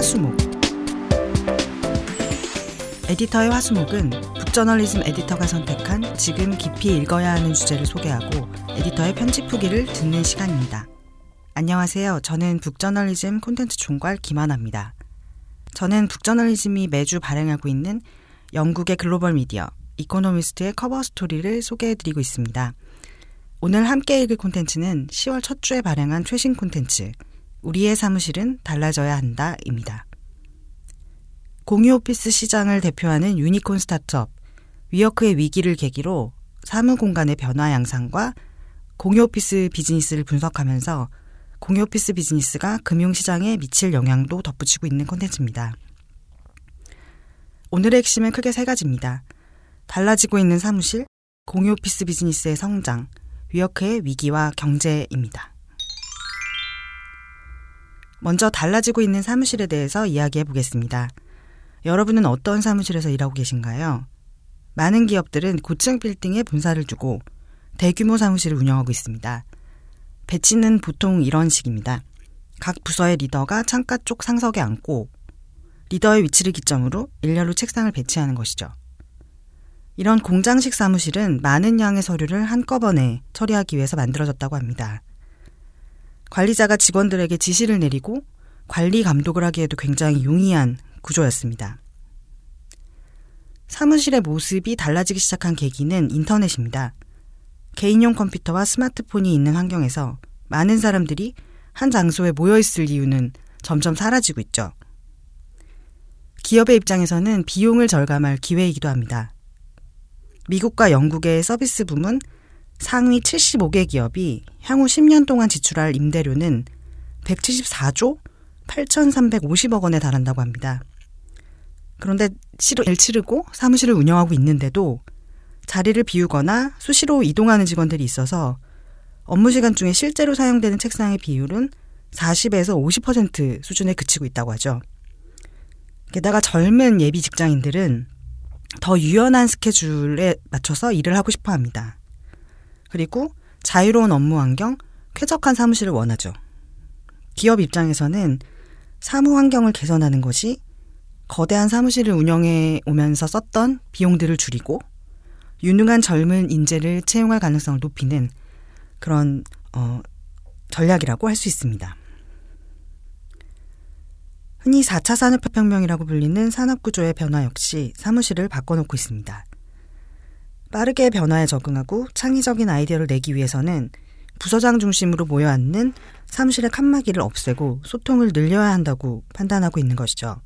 화수목 에디터의 화수목은 북저널리즘 에디터가 선택한 지금 깊이 읽어야 하는 주제를 소개하고 에디터의 편집 후기를 듣는 시간입니다. 안녕하세요. 저는 북저널리즘 콘텐츠 총괄 김하나입니다. 저는 북저널리즘이 매주 발행하고 있는 영국의 글로벌 미디어 이코노미스트의 커버 스토리를 소개해드리고 있습니다. 오늘 함께 읽을 콘텐츠는 10월 첫 주에 발행한 최신 콘텐츠 우리의 사무실은 달라져야 한다입니다. 공유 오피스 시장을 대표하는 유니콘 스타트업 위워크의 위기를 계기로 사무 공간의 변화 양상과 공유 오피스 비즈니스를 분석하면서 공유 오피스 비즈니스가 금융 시장에 미칠 영향도 덧붙이고 있는 콘텐츠입니다. 오늘의 핵심은 크게 세 가지입니다. 달라지고 있는 사무실, 공유 오피스 비즈니스의 성장, 위어크의 위기와 경제입니다. 먼저 달라지고 있는 사무실에 대해서 이야기해 보겠습니다. 여러분은 어떤 사무실에서 일하고 계신가요? 많은 기업들은 고층 빌딩에 본사를 두고 대규모 사무실을 운영하고 있습니다. 배치는 보통 이런 식입니다. 각 부서의 리더가 창가 쪽 상석에 앉고 리더의 위치를 기점으로 일렬로 책상을 배치하는 것이죠. 이런 공장식 사무실은 많은 양의 서류를 한꺼번에 처리하기 위해서 만들어졌다고 합니다. 관리자가 직원들에게 지시를 내리고 관리 감독을 하기에도 굉장히 용이한 구조였습니다. 사무실의 모습이 달라지기 시작한 계기는 인터넷입니다. 개인용 컴퓨터와 스마트폰이 있는 환경에서 많은 사람들이 한 장소에 모여 있을 이유는 점점 사라지고 있죠. 기업의 입장에서는 비용을 절감할 기회이기도 합니다. 미국과 영국의 서비스 부문 상위 75개 기업이 향후 10년 동안 지출할 임대료는 174조 8,350억 원에 달한다고 합니다. 그런데 실을 치르고 사무실을 운영하고 있는데도 자리를 비우거나 수시로 이동하는 직원들이 있어서 업무 시간 중에 실제로 사용되는 책상의 비율은 40에서 50% 수준에 그치고 있다고 하죠. 게다가 젊은 예비 직장인들은 더 유연한 스케줄에 맞춰서 일을 하고 싶어 합니다. 그리고 자유로운 업무 환경, 쾌적한 사무실을 원하죠. 기업 입장에서는 사무 환경을 개선하는 것이 거대한 사무실을 운영해 오면서 썼던 비용들을 줄이고 유능한 젊은 인재를 채용할 가능성을 높이는 그런 어, 전략이라고 할 수 있습니다. 흔히 4차 산업혁명이라고 불리는 산업구조의 변화 역시 사무실을 바꿔놓고 있습니다. 빠르게 변화에 적응하고 창의적인 아이디어를 내기 위해서는 부서장 중심으로 모여 앉는 사무실의 칸막이를 없애고 소통을 늘려야 한다고 판단하고 있는 것이죠.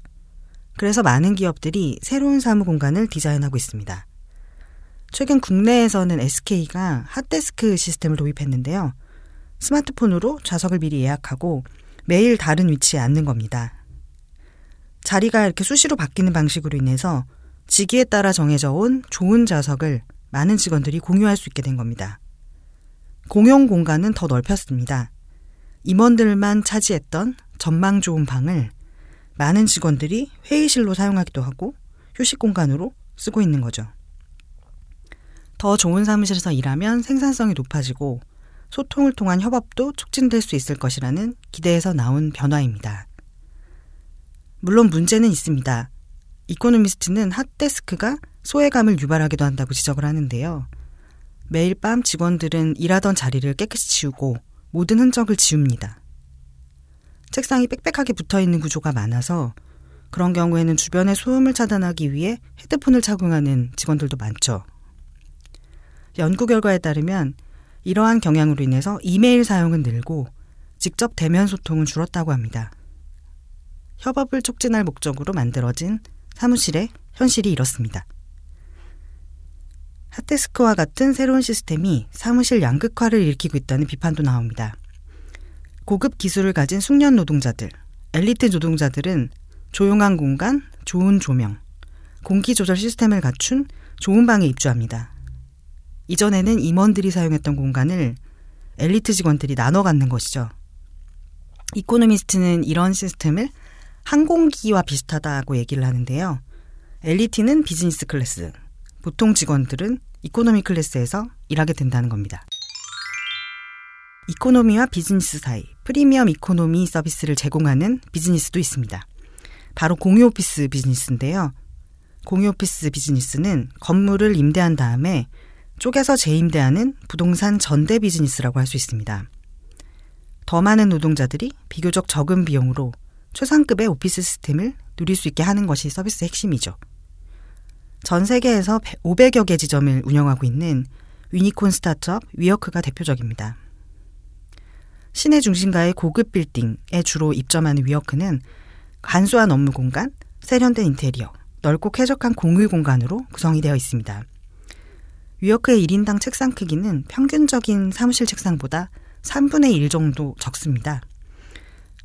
그래서 많은 기업들이 새로운 사무 공간을 디자인하고 있습니다. 최근 국내에서는 SK가 핫데스크 시스템을 도입했는데요. 스마트폰으로 좌석을 미리 예약하고 매일 다른 위치에 앉는 겁니다. 자리가 이렇게 수시로 바뀌는 방식으로 인해서 직위에 따라 정해져 온 좋은 좌석을 많은 직원들이 공유할 수 있게 된 겁니다. 공용 공간은 더 넓혔습니다. 임원들만 차지했던 전망 좋은 방을 많은 직원들이 회의실로 사용하기도 하고 휴식 공간으로 쓰고 있는 거죠. 더 좋은 사무실에서 일하면 생산성이 높아지고 소통을 통한 협업도 촉진될 수 있을 것이라는 기대에서 나온 변화입니다. 물론 문제는 있습니다. 이코노미스트는 핫데스크가 소외감을 유발하기도 한다고 지적을 하는데요. 매일 밤 직원들은 일하던 자리를 깨끗이 치우고 모든 흔적을 지웁니다. 책상이 빽빽하게 붙어 있는 구조가 많아서 그런 경우에는 주변의 소음을 차단하기 위해 헤드폰을 착용하는 직원들도 많죠. 연구 결과에 따르면 이러한 경향으로 인해서 이메일 사용은 늘고 직접 대면 소통은 줄었다고 합니다. 협업을 촉진할 목적으로 만들어진 사무실의 현실이 이렇습니다. 핫데스크와 같은 새로운 시스템이 사무실 양극화를 일으키고 있다는 비판도 나옵니다. 고급 기술을 가진 숙련 노동자들, 엘리트 노동자들은 조용한 공간, 좋은 조명, 공기 조절 시스템을 갖춘 좋은 방에 입주합니다. 이전에는 임원들이 사용했던 공간을 엘리트 직원들이 나눠 갖는 것이죠. 이코노미스트는 이런 시스템을 항공기와 비슷하다고 얘기를 하는데요. 엘리트는 비즈니스 클래스, 보통 직원들은 이코노미 클래스에서 일하게 된다는 겁니다. 이코노미와 비즈니스 사이 프리미엄 이코노미 서비스를 제공하는 비즈니스도 있습니다. 바로 공유 오피스 비즈니스인데요. 공유 오피스 비즈니스는 건물을 임대한 다음에 쪼개서 재임대하는 부동산 전대 비즈니스라고 할 수 있습니다. 더 많은 노동자들이 비교적 적은 비용으로 최상급의 오피스 시스템을 누릴 수 있게 하는 것이 서비스의 핵심이죠. 전 세계에서 500여 개 지점을 운영하고 있는 위니콘 스타트업 위어크가 대표적입니다. 시내 중심가의 고급 빌딩에 주로 입점하는 위어크는 간소한 업무 공간, 세련된 인테리어, 넓고 쾌적한 공유 공간으로 구성이 되어 있습니다. 위어크의 1인당 책상 크기는 평균적인 사무실 책상보다 3분의 1 정도 적습니다.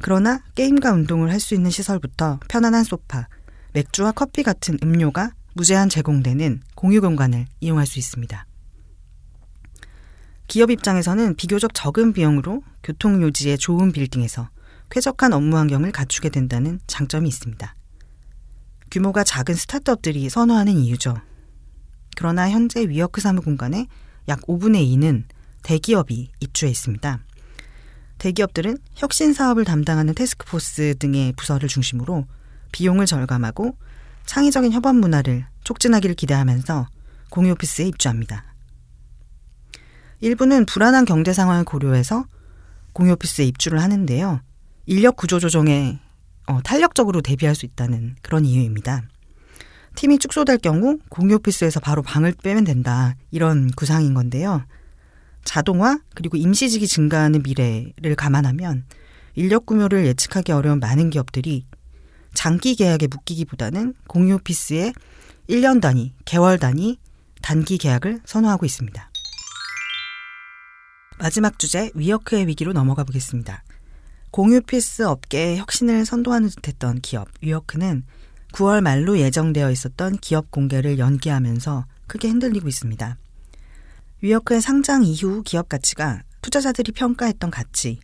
그러나 게임과 운동을 할 수 있는 시설부터 편안한 소파, 맥주와 커피 같은 음료가 무제한 제공되는 공유 공간을 이용할 수 있습니다. 기업 입장에서는 비교적 적은 비용으로 교통 요지의 좋은 빌딩에서 쾌적한 업무 환경을 갖추게 된다는 장점이 있습니다. 규모가 작은 스타트업들이 선호하는 이유죠. 그러나 현재 위워크 사무 공간의 약 5분의 2는 대기업이 입주해 있습니다. 대기업들은 혁신 사업을 담당하는 테스크포스 등의 부서를 중심으로 비용을 절감하고 창의적인 협업 문화를 촉진하기를 기대하면서 공유 오피스에 입주합니다. 일부는 불안한 경제 상황을 고려해서 공유 오피스에 입주를 하는데요. 인력 구조 조정에 어, 탄력적으로 대비할 수 있다는 그런 이유입니다. 팀이 축소될 경우 공유 오피스에서 바로 방을 빼면 된다. 이런 구상인 건데요. 자동화 그리고 임시직이 증가하는 미래를 감안하면 인력 구조를 예측하기 어려운 많은 기업들이 장기 계약에 묶이기보다는 공유 오피스에 1년 단위, 개월 단위 단기 계약을 선호하고 있습니다. 마지막 주제 위워크의 위기로 넘어가 보겠습니다. 공유 오피스 업계의 혁신을 선도하는 듯했던 기업 위워크는 9월 말로 예정되어 있었던 기업 공개를 연기하면서 크게 흔들리고 있습니다. 위워크의 상장 이후 기업 가치가 투자자들이 평가했던 가치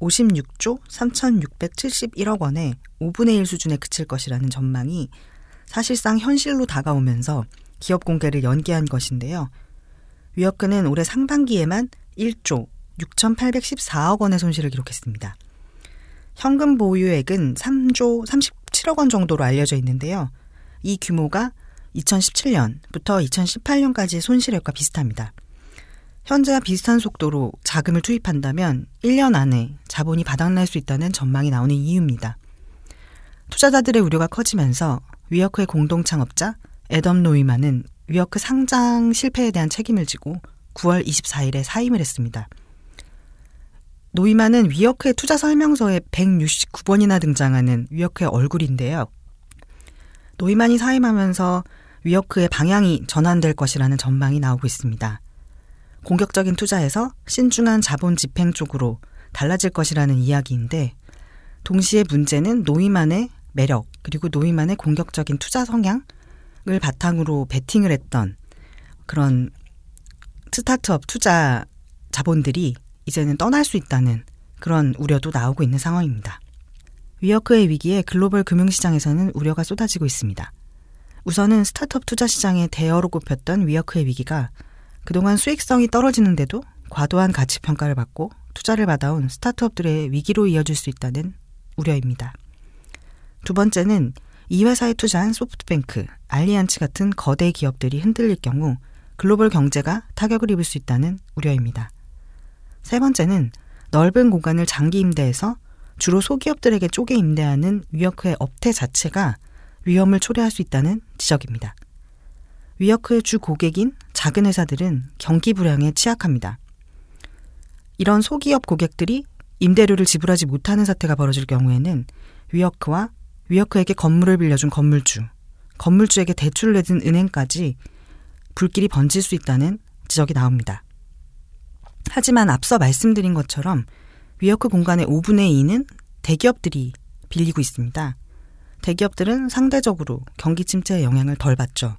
56조 3,671억 원의 5분의 1 수준에 그칠 것이라는 전망이 사실상 현실로 다가오면서 기업 공개를 연기한 것인데요. 위어크는 올해 상반기에만 1조 6,814억 원의 손실을 기록했습니다. 현금 보유액은 3조 37억 원 정도로 알려져 있는데요. 이 규모가 2017년부터 2018년까지의 손실액과 비슷합니다. 현재와 비슷한 속도로 자금을 투입한다면 1년 안에 자본이 바닥날 수 있다는 전망이 나오는 이유입니다. 투자자들의 우려가 커지면서 위어크의 공동 창업자 에덤 노이만은 위어크 상장 실패에 대한 책임을 지고 9월 24일에 사임을 했습니다. 노이만은 위어크의 투자 설명서에 169번이나 등장하는 위어크의 얼굴인데요. 노이만이 사임하면서 위어크의 방향이 전환될 것이라는 전망이 나오고 있습니다. 공격적인 투자에서 신중한 자본 집행 쪽으로 달라질 것이라는 이야기인데 동시에 문제는 노이만의 매력 그리고 노이만의 공격적인 투자 성향을 바탕으로 베팅을 했던 그런 스타트업 투자 자본들이 이제는 떠날 수 있다는 그런 우려도 나오고 있는 상황입니다. 위어크의 위기에 글로벌 금융시장에서는 우려가 쏟아지고 있습니다. 우선은 스타트업 투자 시장의 대어로 꼽혔던 위어크의 위기가 그동안 수익성이 떨어지는데도 과도한 가치 평가를 받고 투자를 받아온 스타트업들의 위기로 이어질 수 있다는 우려입니다. 두 번째는 이 회사에 투자한 소프트뱅크, 알리안츠 같은 거대 기업들이 흔들릴 경우 글로벌 경제가 타격을 입을 수 있다는 우려입니다. 세 번째는 넓은 공간을 장기 임대해서 주로 소기업들에게 쪼개 임대하는 위어크의 업태 자체가 위험을 초래할 수 있다는 지적입니다. 위어크의 주 고객인 작은 회사들은 경기 불황에 취약합니다. 이런 소기업 고객들이 임대료를 지불하지 못하는 사태가 벌어질 경우에는 위어크와 위어크에게 건물을 빌려준 건물주, 건물주에게 대출을 내준 은행까지 불길이 번질 수 있다는 지적이 나옵니다. 하지만 앞서 말씀드린 것처럼 위어크 공간의 5분의 2는 대기업들이 빌리고 있습니다. 대기업들은 상대적으로 경기 침체의 영향을 덜 받죠.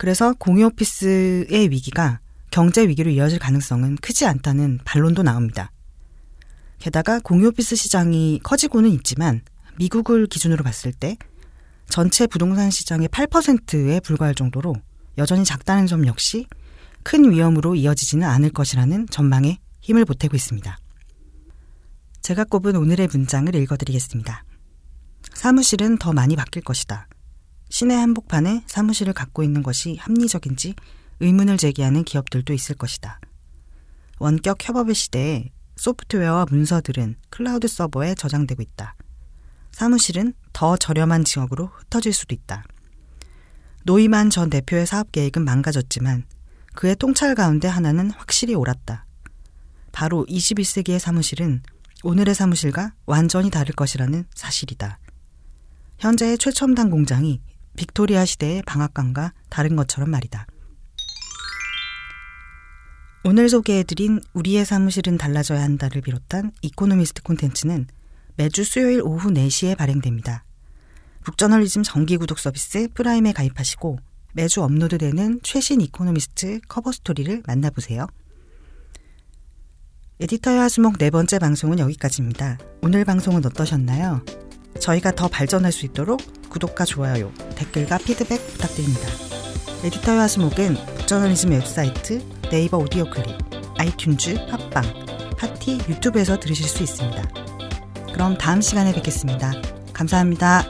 그래서 공유 오피스의 위기가 경제 위기로 이어질 가능성은 크지 않다는 반론도 나옵니다. 게다가 공유 오피스 시장이 커지고는 있지만 미국을 기준으로 봤을 때 전체 부동산 시장의 8%에 불과할 정도로 여전히 작다는 점 역시 큰 위험으로 이어지지는 않을 것이라는 전망에 힘을 보태고 있습니다. 제가 꼽은 오늘의 문장을 읽어드리겠습니다. 사무실은 더 많이 바뀔 것이다. 시내 한복판에 사무실을 갖고 있는 것이 합리적인지 의문을 제기하는 기업들도 있을 것이다. 원격 협업의 시대에 소프트웨어와 문서들은 클라우드 서버에 저장되고 있다. 사무실은 더 저렴한 지역으로 흩어질 수도 있다. 노이만 전 대표의 사업 계획은 망가졌지만 그의 통찰 가운데 하나는 확실히 옳았다. 바로 21세기의 사무실은 오늘의 사무실과 완전히 다를 것이라는 사실이다. 현재의 최첨단 공장이 빅토리아 시대의 방앗간과 다른 것처럼 말이다. 오늘 소개해드린 우리의 사무실은 달라져야 한다를 비롯한 이코노미스트 콘텐츠는 매주 수요일 오후 4시에 발행됩니다. 북저널리즘 정기 구독 서비스 프라임에 가입하시고 매주 업로드되는 최신 이코노미스트 커버 스토리를 만나보세요. 에디터의 화수목 네 번째 방송은 여기까지입니다. 오늘 방송은 어떠셨나요? 저희가 더 발전할 수 있도록 구독과 좋아요, 댓글과 피드백 부탁드립니다. 에디터의 화수목은 북저널리즘 웹사이트, 네이버 오디오 클립, 아이튠즈, 팟빵, 파티, 유튜브에서 들으실 수 있습니다. 그럼 다음 시간에 뵙겠습니다. 감사합니다.